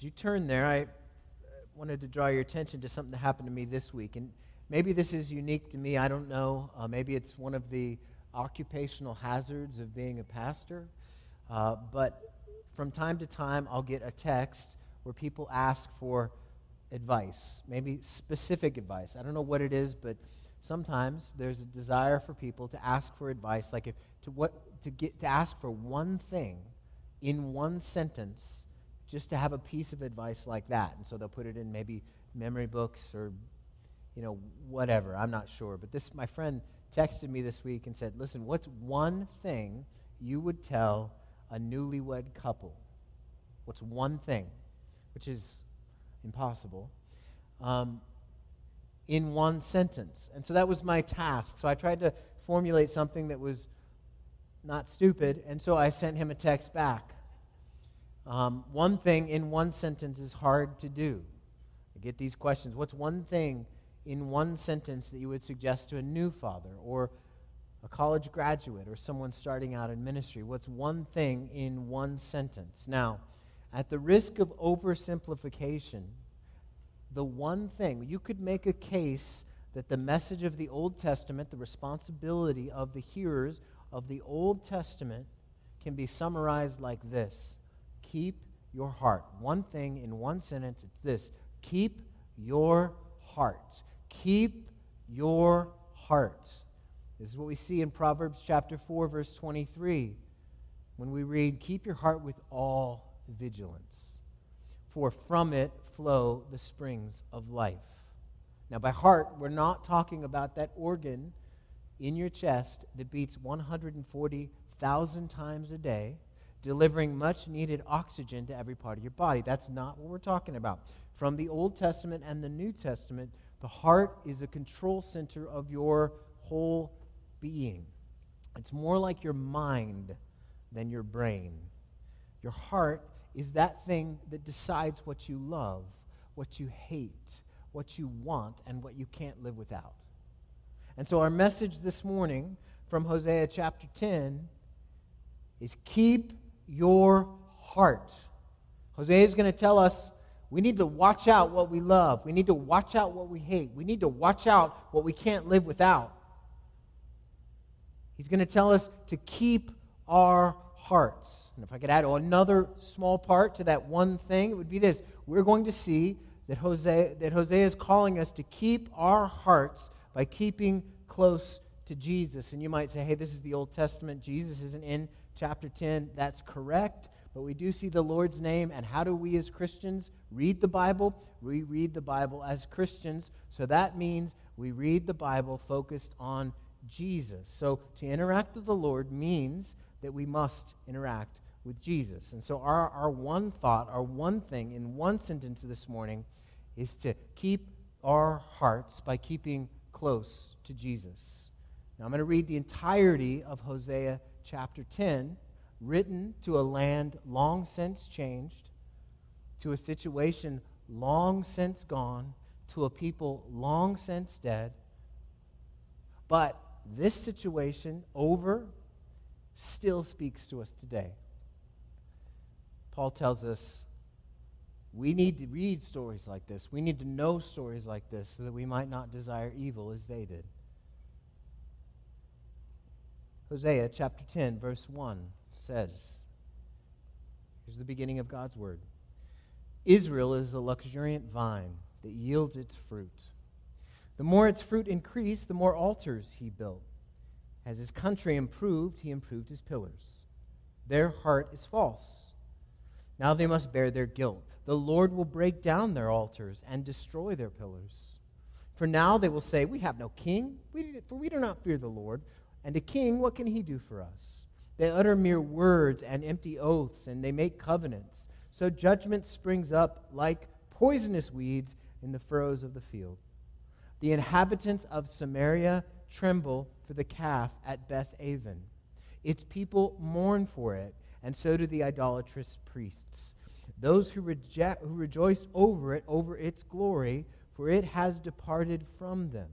As you turn there, I wanted to draw your attention to something that happened to me this week. And maybe this is unique to me. I don't know. Uh, maybe it's one of the occupational hazards of being a pastor. Uh, but from time to time, I'll get a text where people ask for advice, maybe specific advice. I don't know what it is, but sometimes there's a desire for people to ask for advice, like if, to what to get to ask for one thing in one sentence, just to have a piece of advice like that. And so they'll put it in maybe memory books or you know whatever. I'm not sure, but this my friend texted me this week and said, "Listen, what's one thing you would tell a newlywed couple? What's one thing?" Which is impossible. Um, in one sentence. And so that was my task. So I tried to formulate something that was not stupid, and so I sent him a text back. Um, one thing in one sentence is hard to do. I get these questions. What's one thing in one sentence that you would suggest to a new father or a college graduate or someone starting out in ministry? What's one thing in one sentence? Now, at the risk of oversimplification, the one thing, you could make a case that the message of the Old Testament, the responsibility of the hearers of the Old Testament, can be summarized like this Keep your heart. One thing in one sentence, it's this Keep your heart. Keep your heart. This is what we see in Proverbs chapter 4, verse 23, when we read, Keep your heart with all vigilance, for from it flow the springs of life. Now, by heart, we're not talking about that organ in your chest that beats 140,000 times a day, delivering much needed oxygen to every part of your body. That's not what we're talking about. From the Old Testament and the New Testament, the heart is a control center of your whole being. It's more like your mind than your brain. Your heart is that thing that decides what you love, what you hate, what you want, and what you can't live without. And so, our message this morning from Hosea chapter 10 is keep your heart. Hosea is going to tell us we need to watch out what we love. We need to watch out what we hate. We need to watch out what we can't live without. He's going to tell us to keep our hearts. And if I could add another small part to that one thing, it would be this. We're going to see that Hosea, that Hosea is calling us to keep our hearts by keeping close to Jesus. And you might say, hey, this is the Old Testament. Jesus isn't in chapter 10. That's correct. But we do see the Lord's name. And how do we as Christians read the Bible? We read the Bible as Christians. So that means we read the Bible focused on Jesus. So to interact with the Lord means that we must interact with Jesus. And so our, our one thought, our one thing in one sentence this morning is to keep our hearts by keeping close to Jesus. Now I'm going to read the entirety of Hosea chapter 10, written to a land long since changed, to a situation long since gone, to a people long since dead. But this situation over still speaks to us today. Paul tells us we need to read stories like this. We need to know stories like this so that we might not desire evil as they did. Hosea chapter 10, verse 1 says, Here's the beginning of God's word Israel is a luxuriant vine that yields its fruit. The more its fruit increased, the more altars he built. As his country improved, he improved his pillars. Their heart is false. Now they must bear their guilt the Lord will break down their altars and destroy their pillars. For now they will say, We have no king, for we do not fear the Lord. And a king, what can he do for us? They utter mere words and empty oaths, and they make covenants. So judgment springs up like poisonous weeds in the furrows of the field. The inhabitants of Samaria tremble for the calf at Beth Aven. Its people mourn for it, and so do the idolatrous priests those who, who rejoice over it, over its glory, for it has departed from them.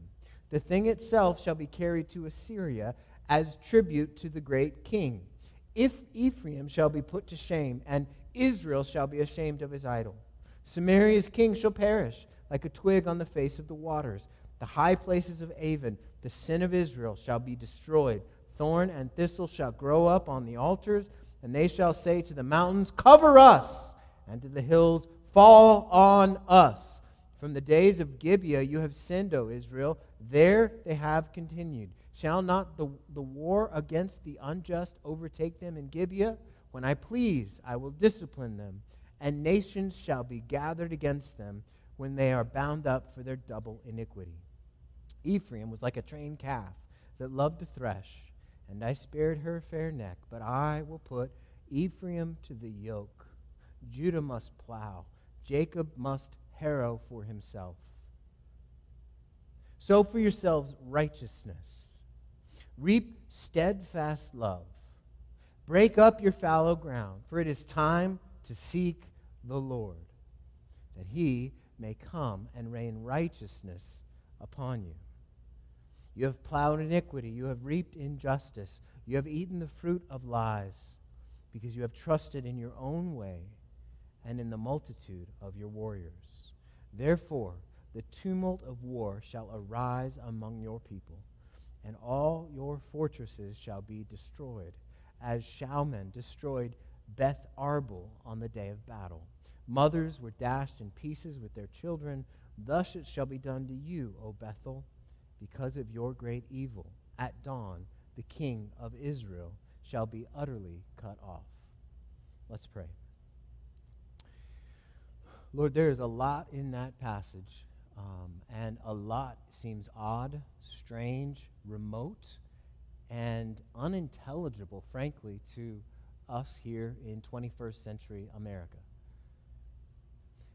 The thing itself shall be carried to Assyria as tribute to the great king. If Ephraim shall be put to shame, and Israel shall be ashamed of his idol. Samaria's king shall perish like a twig on the face of the waters. The high places of Aven, the sin of Israel, shall be destroyed. Thorn and thistle shall grow up on the altars, and they shall say to the mountains, Cover us, and to the hills, Fall on us. From the days of Gibeah you have sinned, O Israel. There they have continued. Shall not the, the war against the unjust overtake them in Gibeah? When I please, I will discipline them and nations shall be gathered against them when they are bound up for their double iniquity. Ephraim was like a trained calf that loved to thresh, and I spared her fair neck, but I will put Ephraim to the yoke. Judah must plow, Jacob must harrow for himself. Sow for yourselves righteousness, reap steadfast love. Break up your fallow ground, for it is time to seek the Lord, that he may come and rain righteousness upon you. You have plowed iniquity, you have reaped injustice, you have eaten the fruit of lies, because you have trusted in your own way and in the multitude of your warriors. Therefore, the tumult of war shall arise among your people, and all your fortresses shall be destroyed, as Shalman destroyed Beth Arbel on the day of battle. Mothers were dashed in pieces with their children. Thus it shall be done to you, O Bethel, because of your great evil. At dawn, the king of Israel shall be utterly cut off. Let's pray. Lord, there is a lot in that passage, um, and a lot seems odd, strange, remote, and unintelligible, frankly, to us here in 21st century America.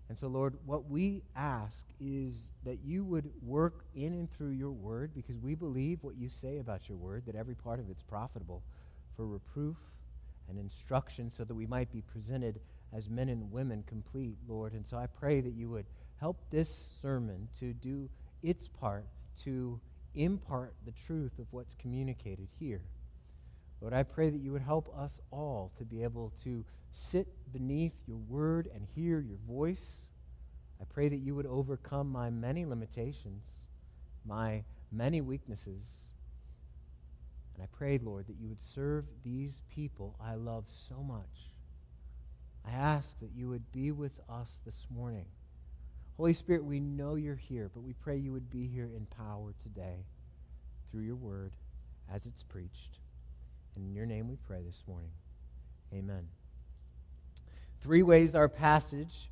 And so, Lord, what we ask is that you would work in and through your word because we believe what you say about your word, that every part of it's profitable for reproof and instruction so that we might be presented as men and women complete, Lord. And so I pray that you would help this sermon to do its part to impart the truth of what's communicated here. Lord, I pray that you would help us all to be able to sit beneath your word and hear your voice. I pray that you would overcome my many limitations, my many weaknesses. And I pray, Lord, that you would serve these people I love so much. I ask that you would be with us this morning. Holy Spirit, we know you're here, but we pray you would be here in power today through your word as it's preached. And in your name we pray this morning. Amen. Three ways our passage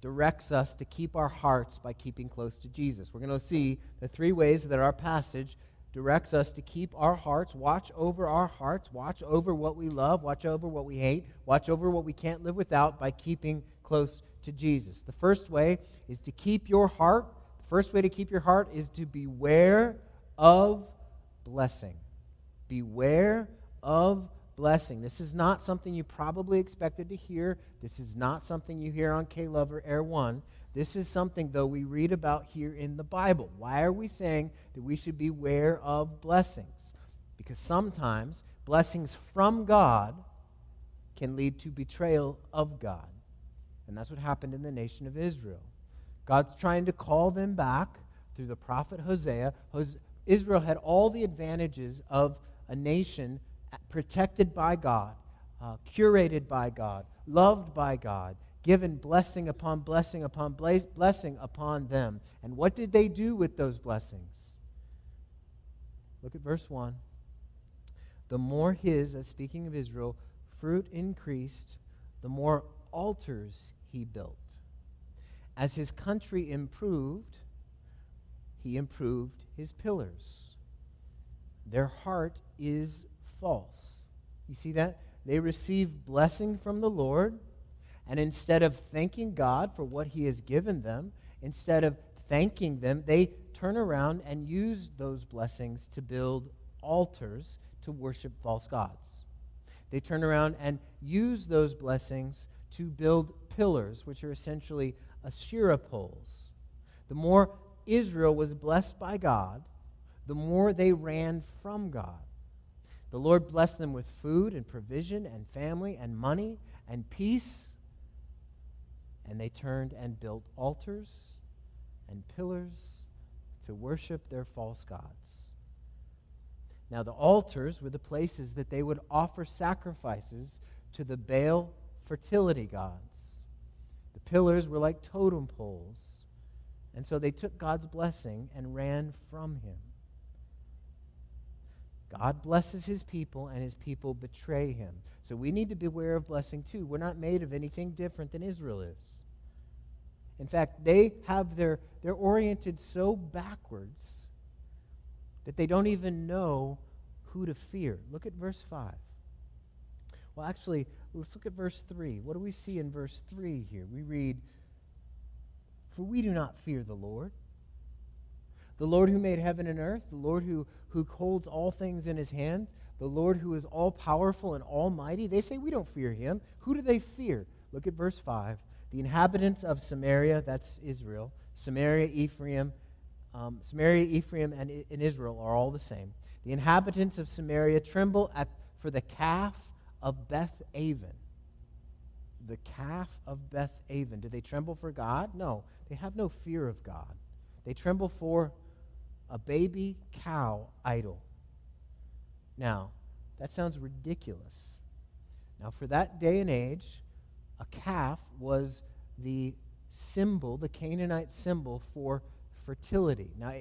directs us to keep our hearts by keeping close to Jesus. We're going to see the three ways that our passage directs us to keep our hearts, watch over our hearts, watch over what we love, watch over what we hate, watch over what we can't live without by keeping close to Jesus. The first way is to keep your heart. The first way to keep your heart is to beware of blessing. Beware of blessing. This is not something you probably expected to hear. This is not something you hear on K Love or Air One. This is something, though, we read about here in the Bible. Why are we saying that we should beware of blessings? Because sometimes blessings from God can lead to betrayal of God. And that's what happened in the nation of Israel. God's trying to call them back through the prophet Hosea. Israel had all the advantages of a nation protected by God, uh, curated by God, loved by God, given blessing upon blessing upon blessing upon them. And what did they do with those blessings? Look at verse 1. The more his, as speaking of Israel, fruit increased, the more altars he built. As his country improved, he improved his pillars. Their heart is false. You see that? They receive blessing from the Lord, and instead of thanking God for what He has given them, instead of thanking them, they turn around and use those blessings to build altars to worship false gods. They turn around and use those blessings to build pillars, which are essentially Asherah poles. The more Israel was blessed by God, the more they ran from God. The Lord blessed them with food and provision and family and money and peace. and they turned and built altars and pillars to worship their false gods. Now, the altars were the places that they would offer sacrifices to the Baal fertility gods. Pillars were like totem poles. And so they took God's blessing and ran from him. God blesses his people, and his people betray him. So we need to beware of blessing too. We're not made of anything different than Israel is. In fact, they have their, they're oriented so backwards that they don't even know who to fear. Look at verse 5. Well, actually, let's look at verse 3. What do we see in verse 3 here? We read, For we do not fear the Lord. The Lord who made heaven and earth, the Lord who, who holds all things in his hand, the Lord who is all powerful and almighty. They say we don't fear him. Who do they fear? Look at verse 5. The inhabitants of Samaria, that's Israel, Samaria, Ephraim, um, Samaria, Ephraim, and, and Israel are all the same. The inhabitants of Samaria tremble at, for the calf of Beth Aven. The calf of Beth Aven. Do they tremble for God? No. They have no fear of God. They tremble for a baby cow idol. Now, that sounds ridiculous. Now, for that day and age, a calf was the symbol, the Canaanite symbol for fertility. Now,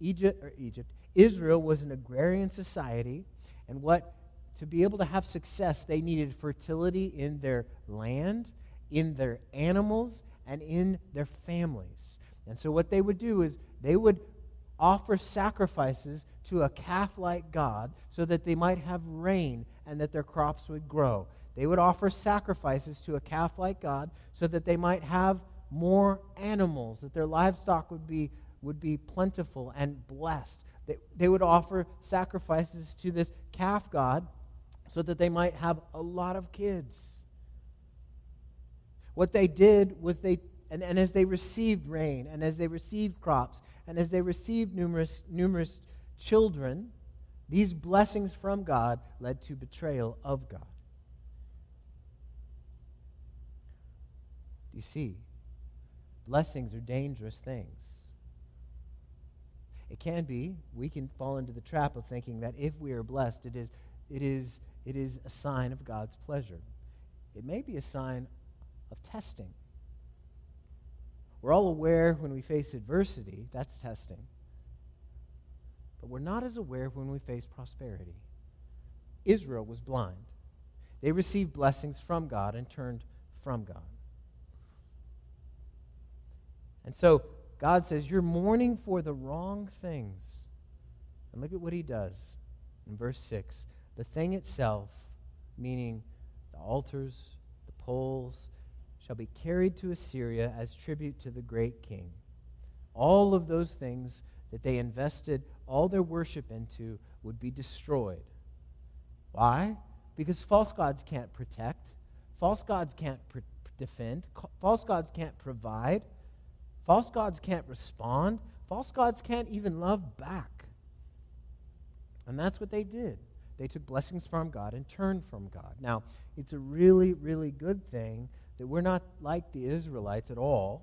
Egypt, or Egypt, Israel was an agrarian society, and what to be able to have success, they needed fertility in their land, in their animals, and in their families. And so, what they would do is they would offer sacrifices to a calf like God so that they might have rain and that their crops would grow. They would offer sacrifices to a calf like God so that they might have more animals, that their livestock would be, would be plentiful and blessed. They, they would offer sacrifices to this calf God so that they might have a lot of kids. What they did was they, and, and as they received rain, and as they received crops, and as they received numerous, numerous children, these blessings from God led to betrayal of God. You see? Blessings are dangerous things. It can be, we can fall into the trap of thinking that if we are blessed, it is, it is, it is a sign of God's pleasure. It may be a sign of testing. We're all aware when we face adversity, that's testing. But we're not as aware when we face prosperity. Israel was blind. They received blessings from God and turned from God. And so God says, You're mourning for the wrong things. And look at what he does in verse 6. The thing itself, meaning the altars, the poles, shall be carried to Assyria as tribute to the great king. All of those things that they invested all their worship into would be destroyed. Why? Because false gods can't protect, false gods can't defend, false gods can't provide. False gods can't respond. False gods can't even love back. And that's what they did. They took blessings from God and turned from God. Now, it's a really, really good thing that we're not like the Israelites at all,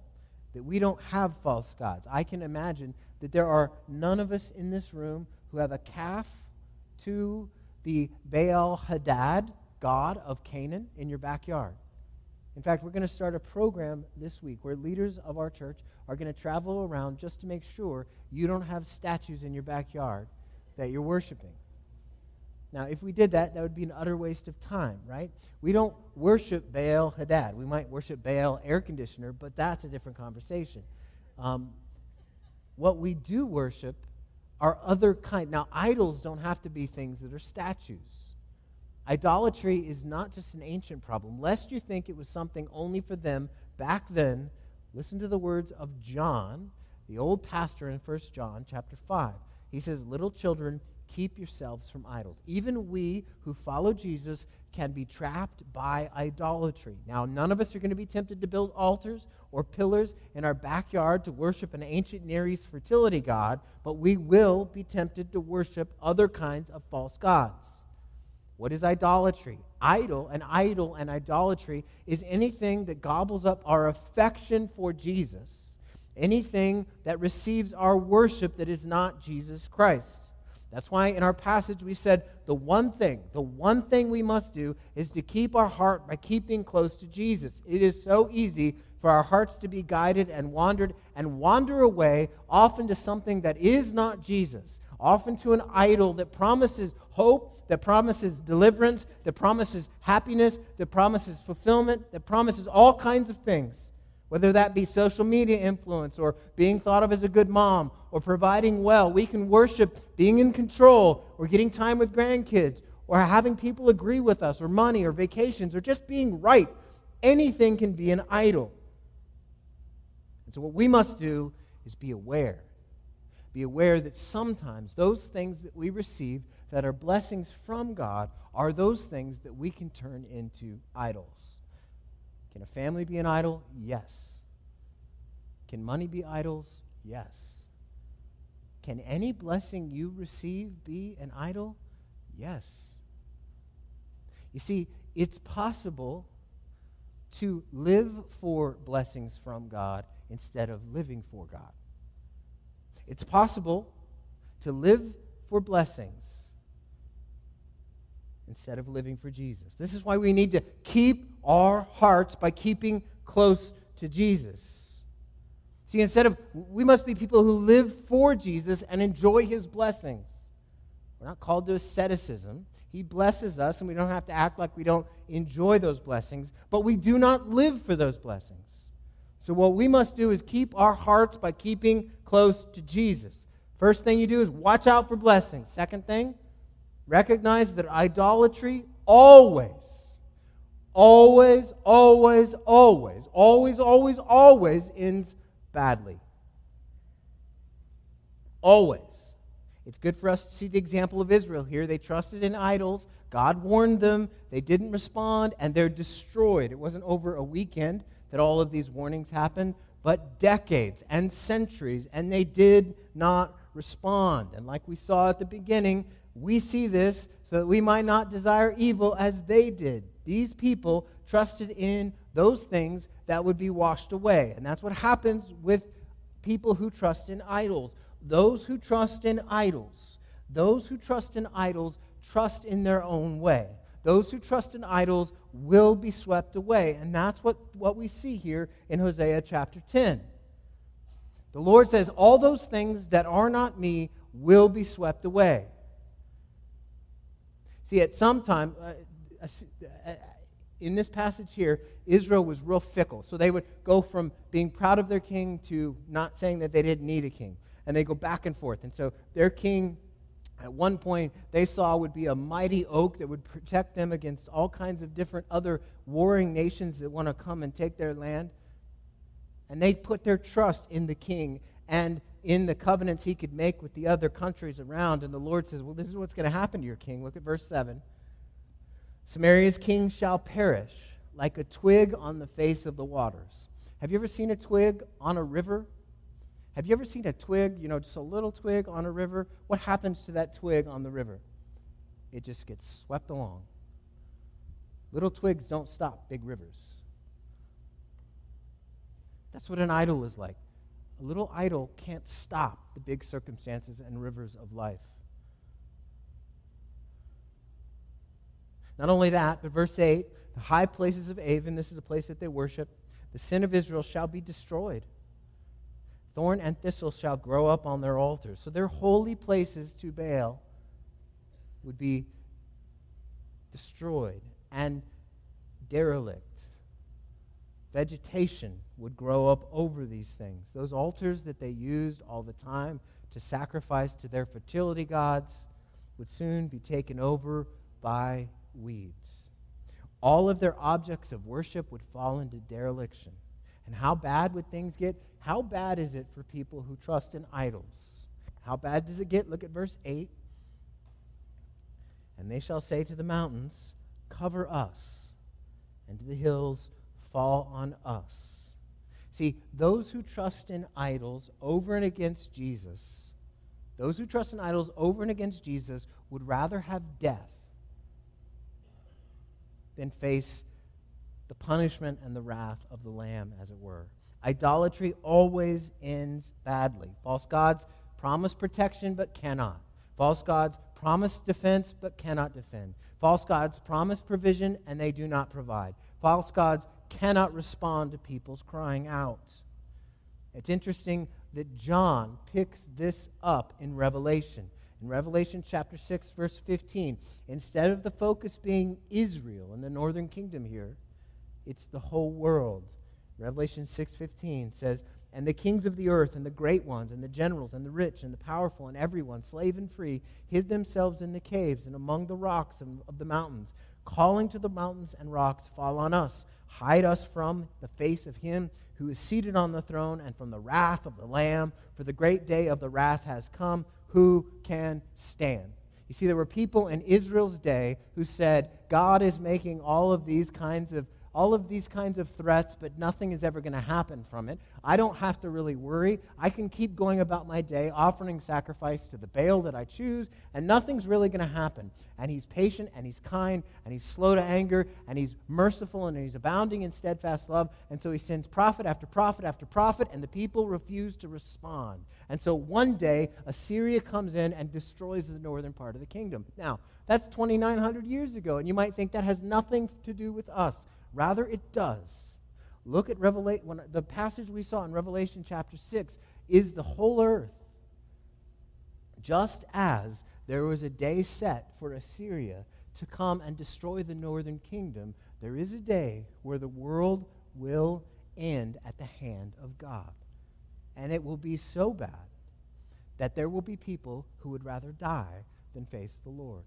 that we don't have false gods. I can imagine that there are none of us in this room who have a calf to the Baal Hadad, god of Canaan, in your backyard. In fact, we're going to start a program this week where leaders of our church are going to travel around just to make sure you don't have statues in your backyard that you're worshiping. Now, if we did that, that would be an utter waste of time, right? We don't worship Baal Hadad. We might worship Baal air conditioner, but that's a different conversation. Um, what we do worship are other kind. Now, idols don't have to be things that are statues. Idolatry is not just an ancient problem. Lest you think it was something only for them back then, listen to the words of John, the old pastor in 1 John chapter 5. He says, Little children, keep yourselves from idols. Even we who follow Jesus can be trapped by idolatry. Now, none of us are going to be tempted to build altars or pillars in our backyard to worship an ancient Near East fertility god, but we will be tempted to worship other kinds of false gods. What is idolatry? Idol, an idol and idolatry is anything that gobbles up our affection for Jesus, anything that receives our worship that is not Jesus Christ. That's why in our passage we said the one thing, the one thing we must do is to keep our heart by keeping close to Jesus. It is so easy for our hearts to be guided and wandered and wander away often to something that is not Jesus, often to an idol that promises hope, that promises deliverance, that promises happiness, that promises fulfillment, that promises all kinds of things whether that be social media influence or being thought of as a good mom or providing well. We can worship being in control or getting time with grandkids or having people agree with us or money or vacations or just being right. Anything can be an idol. And so, what we must do is be aware. Be aware that sometimes those things that we receive that are blessings from God are those things that we can turn into idols. Can a family be an idol? Yes. Can money be idols? Yes. Can any blessing you receive be an idol? Yes. You see, it's possible to live for blessings from God instead of living for God. It's possible to live for blessings instead of living for Jesus. This is why we need to keep our hearts by keeping close to Jesus. See, instead of, we must be people who live for Jesus and enjoy his blessings. We're not called to asceticism. He blesses us, and we don't have to act like we don't enjoy those blessings, but we do not live for those blessings. So, what we must do is keep our hearts by keeping close to Jesus. First thing you do is watch out for blessings. Second thing, recognize that idolatry always always, always, always, always, always, always ends badly. Always. It's good for us to see the example of Israel here. They trusted in idols. God warned them. They didn't respond, and they're destroyed. It wasn't over a weekend that all of these warnings happened, but decades and centuries, and they did not respond. And like we saw at the beginning, we see this so that we might not desire evil as they did. These people trusted in those things that would be washed away. And that's what happens with people who trust in idols. Those who trust in idols, those who trust in idols trust in their own way. Those who trust in idols will be swept away. And that's what, what we see here in Hosea chapter 10. The Lord says, All those things that are not me will be swept away. See, at some time, uh, in this passage here, Israel was real fickle. So they would go from being proud of their king to not saying that they didn't need a king. And they go back and forth. And so their king, at one point, they saw would be a mighty oak that would protect them against all kinds of different other warring nations that want to come and take their land. And they put their trust in the king and in the covenants he could make with the other countries around. And the Lord says, Well, this is what's going to happen to your king. Look at verse 7. Samaria's king shall perish like a twig on the face of the waters. Have you ever seen a twig on a river? Have you ever seen a twig, you know, just a little twig on a river? What happens to that twig on the river? It just gets swept along. Little twigs don't stop big rivers. That's what an idol is like. A little idol can't stop the big circumstances and rivers of life. Not only that, but verse 8 the high places of Aven, this is a place that they worship, the sin of Israel shall be destroyed. Thorn and thistle shall grow up on their altars. So their holy places to Baal would be destroyed and derelict. Vegetation would grow up over these things. Those altars that they used all the time to sacrifice to their fertility gods would soon be taken over by weeds. All of their objects of worship would fall into dereliction. And how bad would things get? How bad is it for people who trust in idols? How bad does it get? Look at verse 8. And they shall say to the mountains, Cover us, and to the hills, Fall on us. See, those who trust in idols over and against Jesus, those who trust in idols over and against Jesus would rather have death than face the punishment and the wrath of the Lamb, as it were. Idolatry always ends badly. False gods promise protection but cannot. False gods promise defense but cannot defend. False gods promise provision and they do not provide. False gods cannot respond to people's crying out. It's interesting that John picks this up in Revelation. In Revelation chapter 6, verse 15, instead of the focus being Israel and the northern kingdom here, it's the whole world. Revelation 6:15 says, "And the kings of the earth and the great ones and the generals and the rich and the powerful and everyone, slave and free, hid themselves in the caves and among the rocks of the mountains, calling to the mountains and rocks, fall on us, hide us from the face of him who is seated on the throne and from the wrath of the lamb, for the great day of the wrath has come, who can stand?" You see, there were people in Israel's day who said, God is making all of these kinds of all of these kinds of threats, but nothing is ever going to happen from it. I don't have to really worry. I can keep going about my day, offering sacrifice to the Baal that I choose, and nothing's really going to happen. And he's patient, and he's kind, and he's slow to anger, and he's merciful, and he's abounding in steadfast love. And so he sends prophet after prophet after prophet, and the people refuse to respond. And so one day, Assyria comes in and destroys the northern part of the kingdom. Now, that's 2,900 years ago, and you might think that has nothing to do with us. Rather, it does. Look at Revelation. The passage we saw in Revelation chapter 6 is the whole earth. Just as there was a day set for Assyria to come and destroy the northern kingdom, there is a day where the world will end at the hand of God. And it will be so bad that there will be people who would rather die than face the Lord.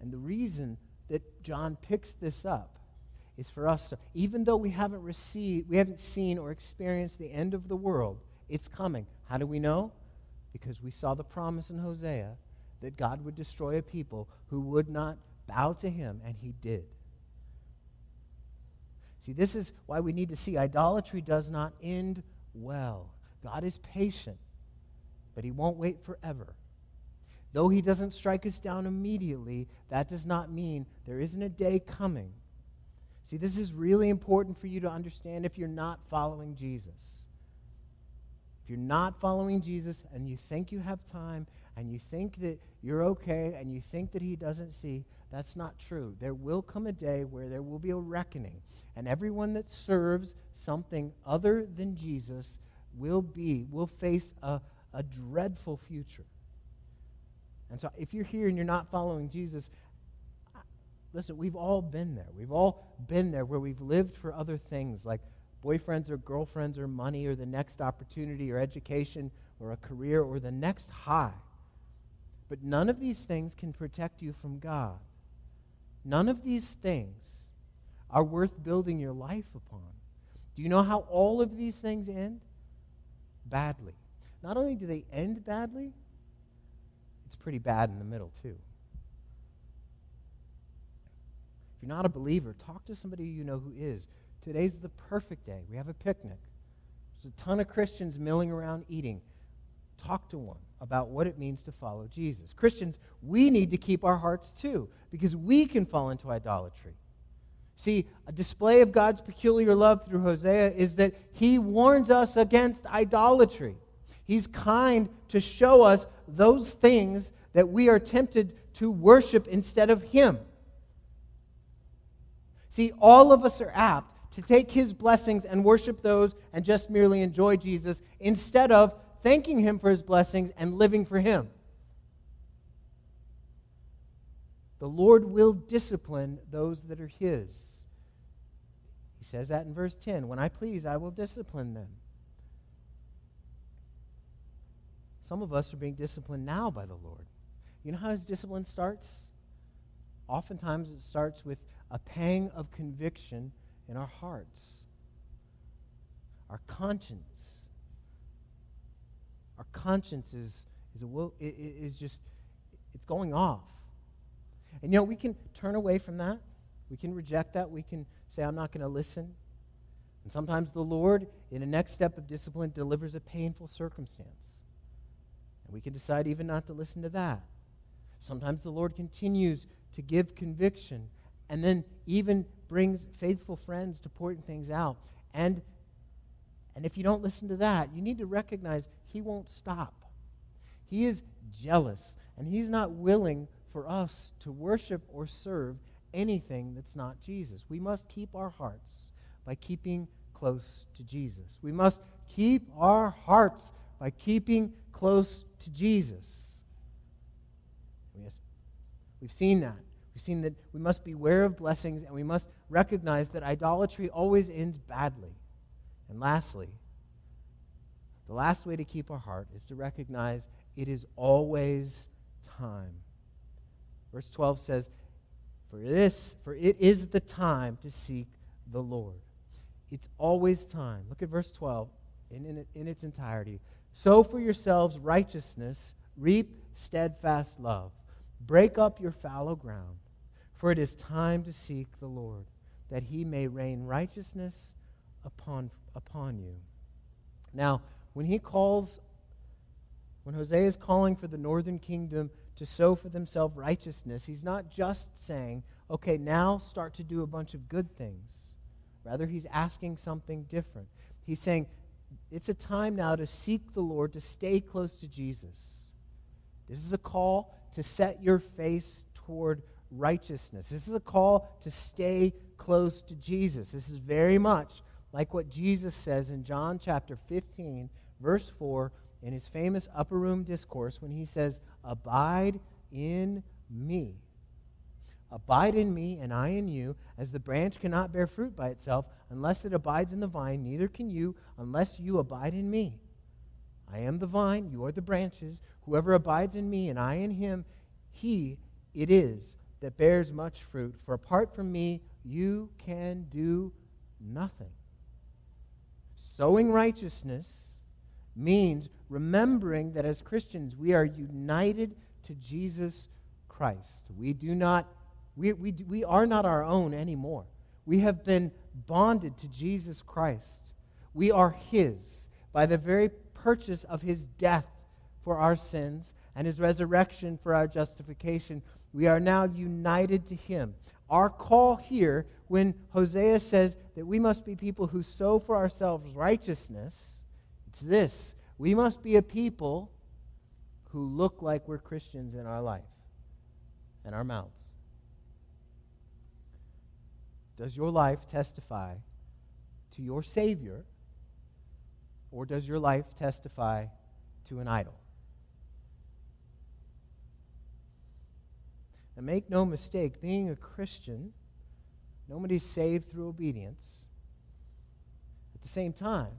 And the reason that John picks this up is for us to, even though we haven't received, we haven't seen or experienced the end of the world, it's coming. How do we know? Because we saw the promise in Hosea that God would destroy a people who would not bow to him, and he did. See, this is why we need to see idolatry does not end well. God is patient, but he won't wait forever. Though he doesn't strike us down immediately, that does not mean there isn't a day coming. See, this is really important for you to understand if you're not following Jesus. If you're not following Jesus and you think you have time and you think that you're okay and you think that he doesn't see, that's not true. There will come a day where there will be a reckoning. And everyone that serves something other than Jesus will be, will face a, a dreadful future. And so if you're here and you're not following Jesus, listen, we've all been there. We've all been there where we've lived for other things like boyfriends or girlfriends or money or the next opportunity or education or a career or the next high. But none of these things can protect you from God. None of these things are worth building your life upon. Do you know how all of these things end? Badly. Not only do they end badly, it's pretty bad in the middle, too. If you're not a believer, talk to somebody you know who is. Today's the perfect day. We have a picnic. There's a ton of Christians milling around eating. Talk to one about what it means to follow Jesus. Christians, we need to keep our hearts too, because we can fall into idolatry. See, a display of God's peculiar love through Hosea is that he warns us against idolatry. He's kind to show us those things that we are tempted to worship instead of Him. See, all of us are apt to take His blessings and worship those and just merely enjoy Jesus instead of thanking Him for His blessings and living for Him. The Lord will discipline those that are His. He says that in verse 10 When I please, I will discipline them. Some of us are being disciplined now by the Lord. You know how his discipline starts? Oftentimes it starts with a pang of conviction in our hearts, our conscience. Our conscience is, is, a, is just, it's going off. And you know, we can turn away from that. We can reject that. We can say, I'm not going to listen. And sometimes the Lord, in a next step of discipline, delivers a painful circumstance. We can decide even not to listen to that. Sometimes the Lord continues to give conviction and then even brings faithful friends to point things out. And, and if you don't listen to that, you need to recognize He won't stop. He is jealous, and He's not willing for us to worship or serve anything that's not Jesus. We must keep our hearts by keeping close to Jesus. We must keep our hearts by keeping close to Jesus. We've seen that. We've seen that we must beware of blessings and we must recognize that idolatry always ends badly. And lastly, the last way to keep our heart is to recognize it is always time. Verse 12 says, For this, for it is the time to seek the Lord. It's always time. Look at verse 12 in, in, in its entirety. Sow for yourselves righteousness, reap steadfast love. Break up your fallow ground, for it is time to seek the Lord, that he may rain righteousness upon, upon you. Now, when he calls, when Hosea is calling for the northern kingdom to sow for themselves righteousness, he's not just saying, okay, now start to do a bunch of good things. Rather, he's asking something different. He's saying, it's a time now to seek the Lord, to stay close to Jesus. This is a call to set your face toward righteousness. This is a call to stay close to Jesus. This is very much like what Jesus says in John chapter 15, verse 4, in his famous upper room discourse when he says, Abide in me. Abide in me, and I in you, as the branch cannot bear fruit by itself unless it abides in the vine, neither can you unless you abide in me. I am the vine, you are the branches. Whoever abides in me and I in him, he it is that bears much fruit. For apart from me, you can do nothing. Sowing righteousness means remembering that as Christians we are united to Jesus Christ. We do not we, we, we are not our own anymore. We have been bonded to Jesus Christ. We are his by the very purchase of his death for our sins and his resurrection for our justification. We are now united to him. Our call here, when Hosea says that we must be people who sow for ourselves righteousness, it's this we must be a people who look like we're Christians in our life and our mouths. Does your life testify to your Savior, or does your life testify to an idol? And make no mistake, being a Christian, nobody's saved through obedience. At the same time,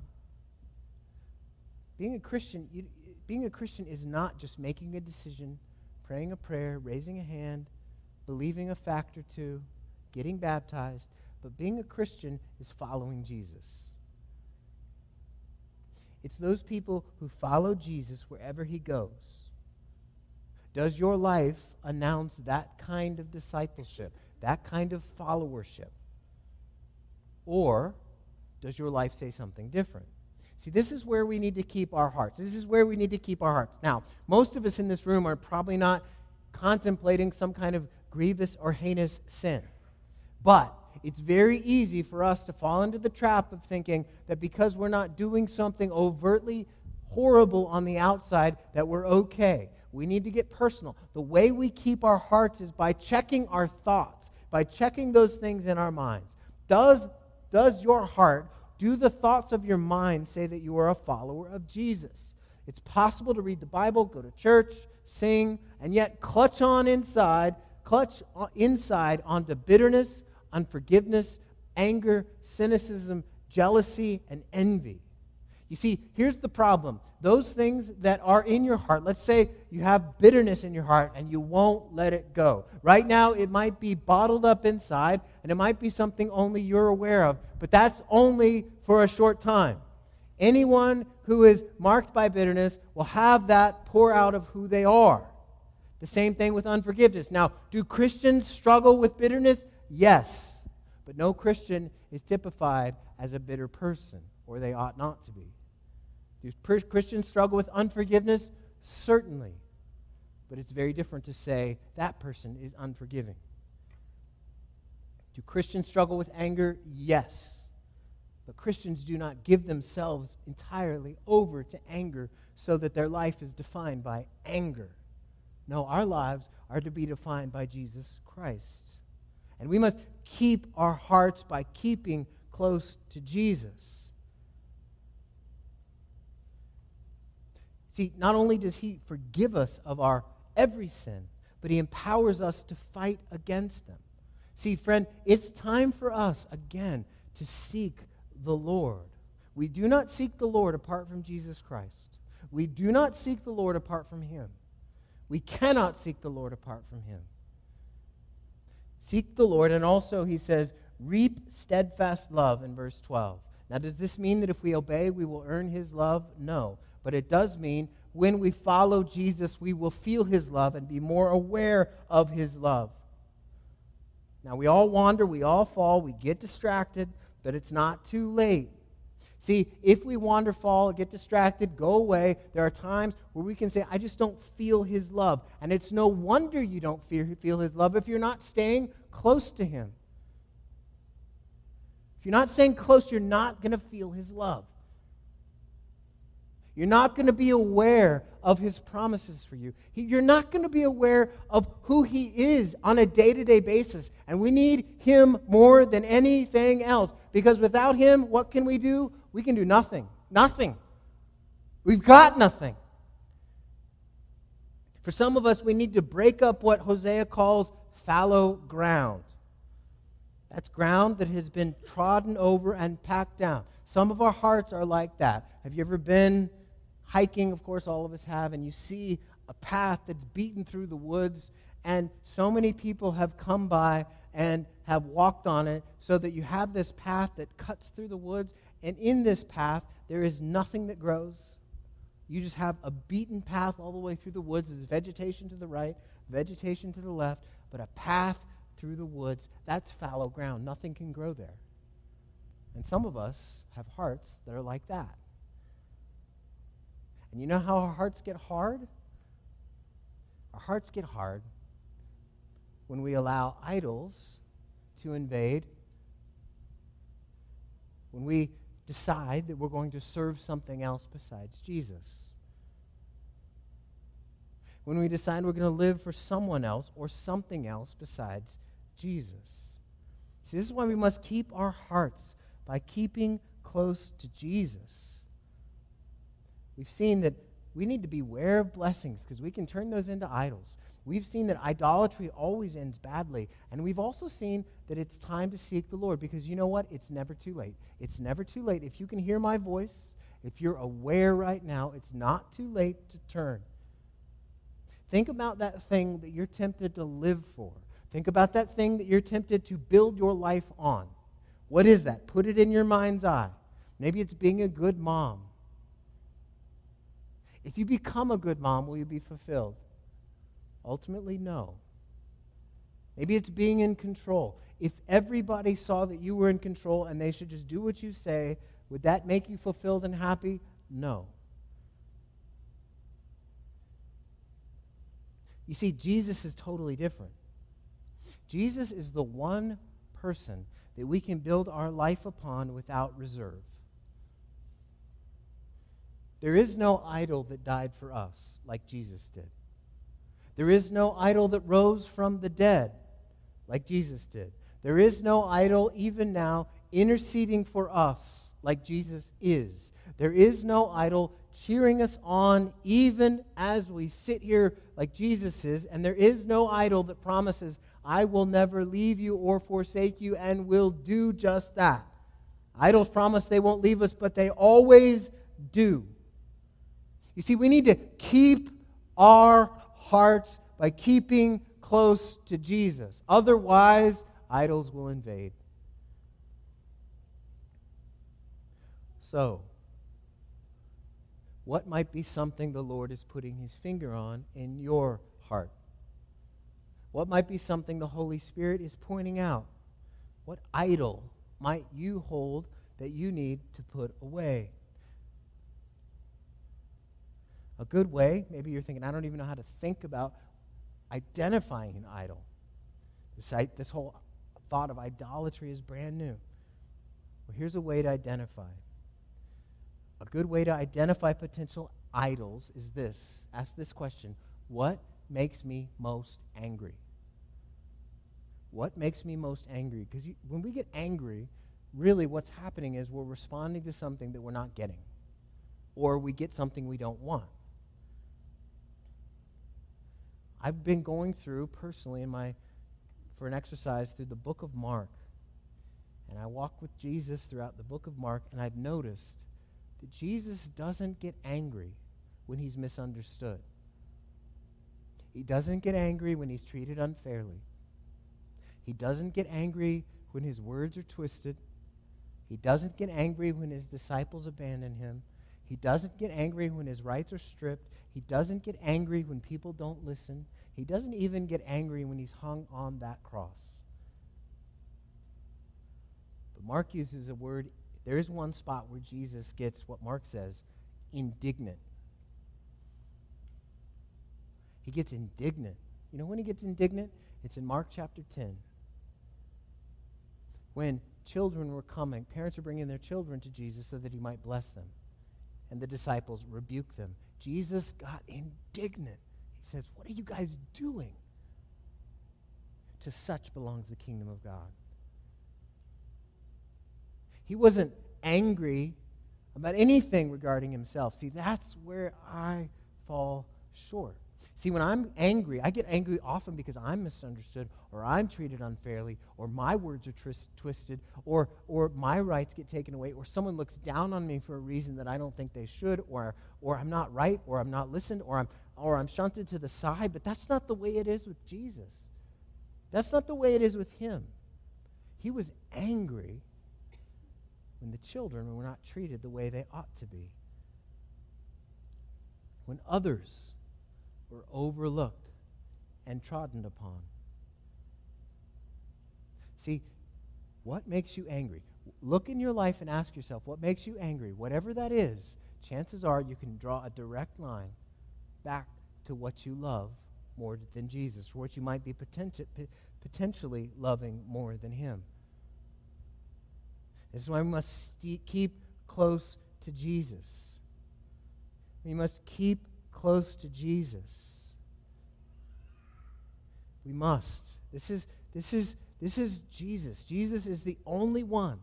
being a Christian, you, being a Christian is not just making a decision, praying a prayer, raising a hand, believing a fact or two, getting baptized, but being a Christian is following Jesus. It's those people who follow Jesus wherever he goes. Does your life announce that kind of discipleship, that kind of followership? Or does your life say something different? See, this is where we need to keep our hearts. This is where we need to keep our hearts. Now, most of us in this room are probably not contemplating some kind of grievous or heinous sin. But it's very easy for us to fall into the trap of thinking that because we're not doing something overtly horrible on the outside, that we're okay. We need to get personal. The way we keep our hearts is by checking our thoughts, by checking those things in our minds. Does, does your heart, do the thoughts of your mind say that you are a follower of Jesus? It's possible to read the Bible, go to church, sing, and yet clutch on inside, clutch inside onto bitterness, unforgiveness, anger, cynicism, jealousy, and envy. You see, here's the problem. Those things that are in your heart, let's say you have bitterness in your heart and you won't let it go. Right now, it might be bottled up inside and it might be something only you're aware of, but that's only for a short time. Anyone who is marked by bitterness will have that pour out of who they are. The same thing with unforgiveness. Now, do Christians struggle with bitterness? Yes. But no Christian is typified as a bitter person or they ought not to be. Do Christians struggle with unforgiveness? Certainly. but it's very different to say that person is unforgiving. Do Christians struggle with anger? Yes. But Christians do not give themselves entirely over to anger so that their life is defined by anger. No, our lives are to be defined by Jesus Christ. And we must keep our hearts by keeping close to Jesus. See, not only does He forgive us of our every sin, but He empowers us to fight against them. See, friend, it's time for us again to seek the Lord. We do not seek the Lord apart from Jesus Christ. We do not seek the Lord apart from Him. We cannot seek the Lord apart from Him. Seek the Lord, and also, He says, reap steadfast love in verse 12. Now, does this mean that if we obey, we will earn His love? No. But it does mean when we follow Jesus, we will feel His love and be more aware of His love. Now, we all wander, we all fall, we get distracted, but it's not too late. See, if we wander, fall, get distracted, go away, there are times where we can say, I just don't feel his love. And it's no wonder you don't feel his love if you're not staying close to him. If you're not staying close, you're not going to feel his love. You're not going to be aware of his promises for you. He, you're not going to be aware of who he is on a day to day basis. And we need him more than anything else. Because without him, what can we do? We can do nothing. Nothing. We've got nothing. For some of us, we need to break up what Hosea calls fallow ground. That's ground that has been trodden over and packed down. Some of our hearts are like that. Have you ever been hiking, of course, all of us have, and you see a path that's beaten through the woods, and so many people have come by and have walked on it so that you have this path that cuts through the woods, and in this path, there is nothing that grows. You just have a beaten path all the way through the woods. There's vegetation to the right, vegetation to the left, but a path through the woods. That's fallow ground. Nothing can grow there. And some of us have hearts that are like that. And you know how our hearts get hard? Our hearts get hard when we allow idols to invade, when we decide that we're going to serve something else besides Jesus. When we decide we're going to live for someone else or something else besides Jesus. See, this is why we must keep our hearts by keeping close to Jesus. We've seen that we need to beware of blessings because we can turn those into idols. We've seen that idolatry always ends badly. And we've also seen that it's time to seek the Lord because you know what? It's never too late. It's never too late. If you can hear my voice, if you're aware right now, it's not too late to turn. Think about that thing that you're tempted to live for. Think about that thing that you're tempted to build your life on. What is that? Put it in your mind's eye. Maybe it's being a good mom. If you become a good mom, will you be fulfilled? Ultimately, no. Maybe it's being in control. If everybody saw that you were in control and they should just do what you say, would that make you fulfilled and happy? No. You see, Jesus is totally different. Jesus is the one person that we can build our life upon without reserve. There is no idol that died for us like Jesus did. There is no idol that rose from the dead like Jesus did. There is no idol even now interceding for us like Jesus is. There is no idol cheering us on even as we sit here like Jesus is. And there is no idol that promises, I will never leave you or forsake you, and will do just that. Idols promise they won't leave us, but they always do. You see, we need to keep our hearts by keeping close to Jesus. Otherwise, idols will invade. So, what might be something the Lord is putting his finger on in your heart? What might be something the Holy Spirit is pointing out? What idol might you hold that you need to put away? A good way, maybe you're thinking, I don't even know how to think about identifying an idol. This, this whole thought of idolatry is brand new. Well, here's a way to identify. A good way to identify potential idols is this ask this question What makes me most angry? What makes me most angry? Because when we get angry, really what's happening is we're responding to something that we're not getting, or we get something we don't want. I've been going through personally in my for an exercise through the book of Mark. And I walk with Jesus throughout the book of Mark, and I've noticed that Jesus doesn't get angry when he's misunderstood. He doesn't get angry when he's treated unfairly. He doesn't get angry when his words are twisted. He doesn't get angry when his disciples abandon him. He doesn't get angry when his rights are stripped. He doesn't get angry when people don't listen. He doesn't even get angry when he's hung on that cross. But Mark uses a word, there is one spot where Jesus gets what Mark says indignant. He gets indignant. You know when he gets indignant? It's in Mark chapter 10. When children were coming, parents were bringing their children to Jesus so that he might bless them. And the disciples rebuked them. Jesus got indignant. He says, What are you guys doing? To such belongs the kingdom of God. He wasn't angry about anything regarding himself. See, that's where I fall short. See, when I'm angry, I get angry often because I'm misunderstood or I'm treated unfairly or my words are tris- twisted or, or my rights get taken away or someone looks down on me for a reason that I don't think they should or, or I'm not right or I'm not listened or I'm, or I'm shunted to the side. But that's not the way it is with Jesus. That's not the way it is with him. He was angry when the children were not treated the way they ought to be. When others were overlooked and trodden upon. See, what makes you angry? Look in your life and ask yourself, what makes you angry? Whatever that is, chances are you can draw a direct line back to what you love more than Jesus, or what you might be potenti- potentially loving more than Him. This is why we must st- keep close to Jesus. We must keep close to Jesus. We must. This is, this is, this is Jesus. Jesus is the only one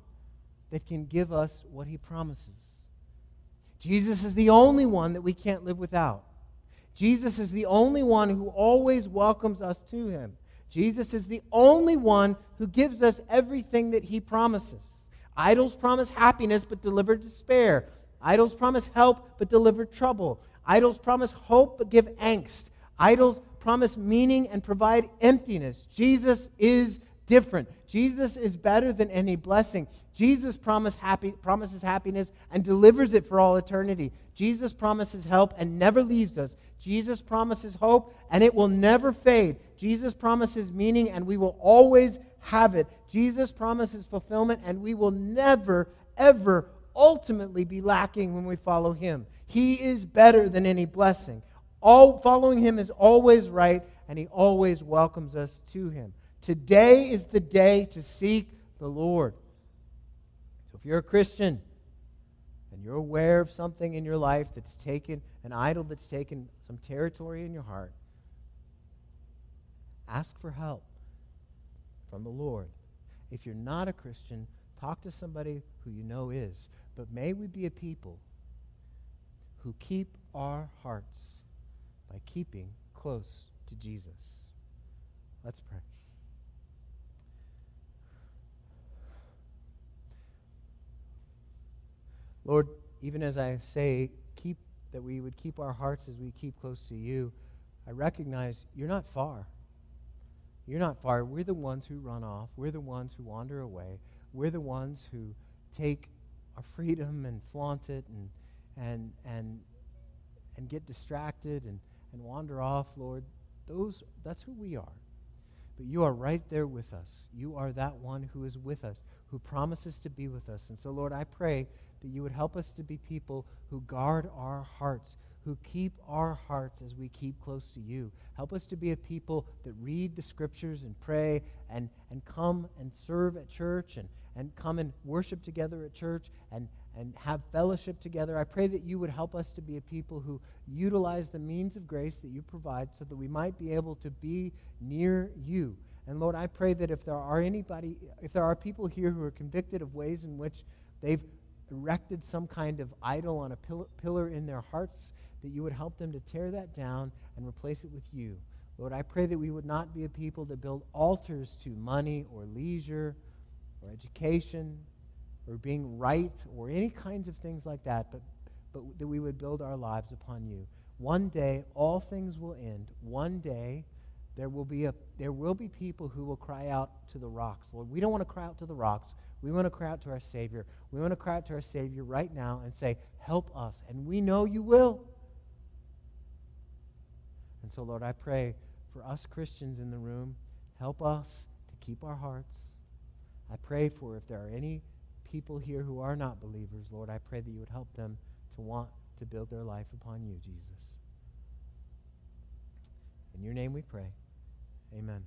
that can give us what he promises. Jesus is the only one that we can't live without. Jesus is the only one who always welcomes us to him. Jesus is the only one who gives us everything that he promises. Idols promise happiness but deliver despair. Idols promise help but deliver trouble. Idols promise hope but give angst. Idols promise meaning and provide emptiness. Jesus is different. Jesus is better than any blessing. Jesus promise happy, promises happiness and delivers it for all eternity. Jesus promises help and never leaves us. Jesus promises hope and it will never fade. Jesus promises meaning and we will always have it. Jesus promises fulfillment and we will never, ever ultimately be lacking when we follow him. He is better than any blessing. All following him is always right, and he always welcomes us to him. Today is the day to seek the Lord. So if you're a Christian and you're aware of something in your life that's taken, an idol that's taken some territory in your heart, ask for help from the Lord. If you're not a Christian, talk to somebody who you know is. But may we be a people who keep our hearts by keeping close to Jesus. Let's pray. Lord, even as I say, keep that we would keep our hearts as we keep close to you, I recognize you're not far. You're not far. We're the ones who run off. We're the ones who wander away. We're the ones who take our freedom and flaunt it and and, and, and get distracted and, and wander off, Lord, those, that's who we are. But you are right there with us. You are that one who is with us, who promises to be with us. And so, Lord, I pray that you would help us to be people who guard our hearts, who keep our hearts as we keep close to you. Help us to be a people that read the scriptures and pray and, and come and serve at church and, and come and worship together at church and, and have fellowship together. I pray that you would help us to be a people who utilize the means of grace that you provide so that we might be able to be near you. And Lord, I pray that if there are anybody, if there are people here who are convicted of ways in which they've erected some kind of idol on a pil- pillar in their hearts, that you would help them to tear that down and replace it with you. Lord, I pray that we would not be a people that build altars to money or leisure or education or being right or any kinds of things like that, but, but that we would build our lives upon you. One day, all things will end. One day, there will be, a, there will be people who will cry out to the rocks. Lord, we don't want to cry out to the rocks. We want to cry out to our Savior. We want to cry out to our Savior right now and say, Help us. And we know you will. And so, Lord, I pray for us Christians in the room, help us to keep our hearts. I pray for if there are any people here who are not believers, Lord, I pray that you would help them to want to build their life upon you, Jesus. In your name we pray. Amen.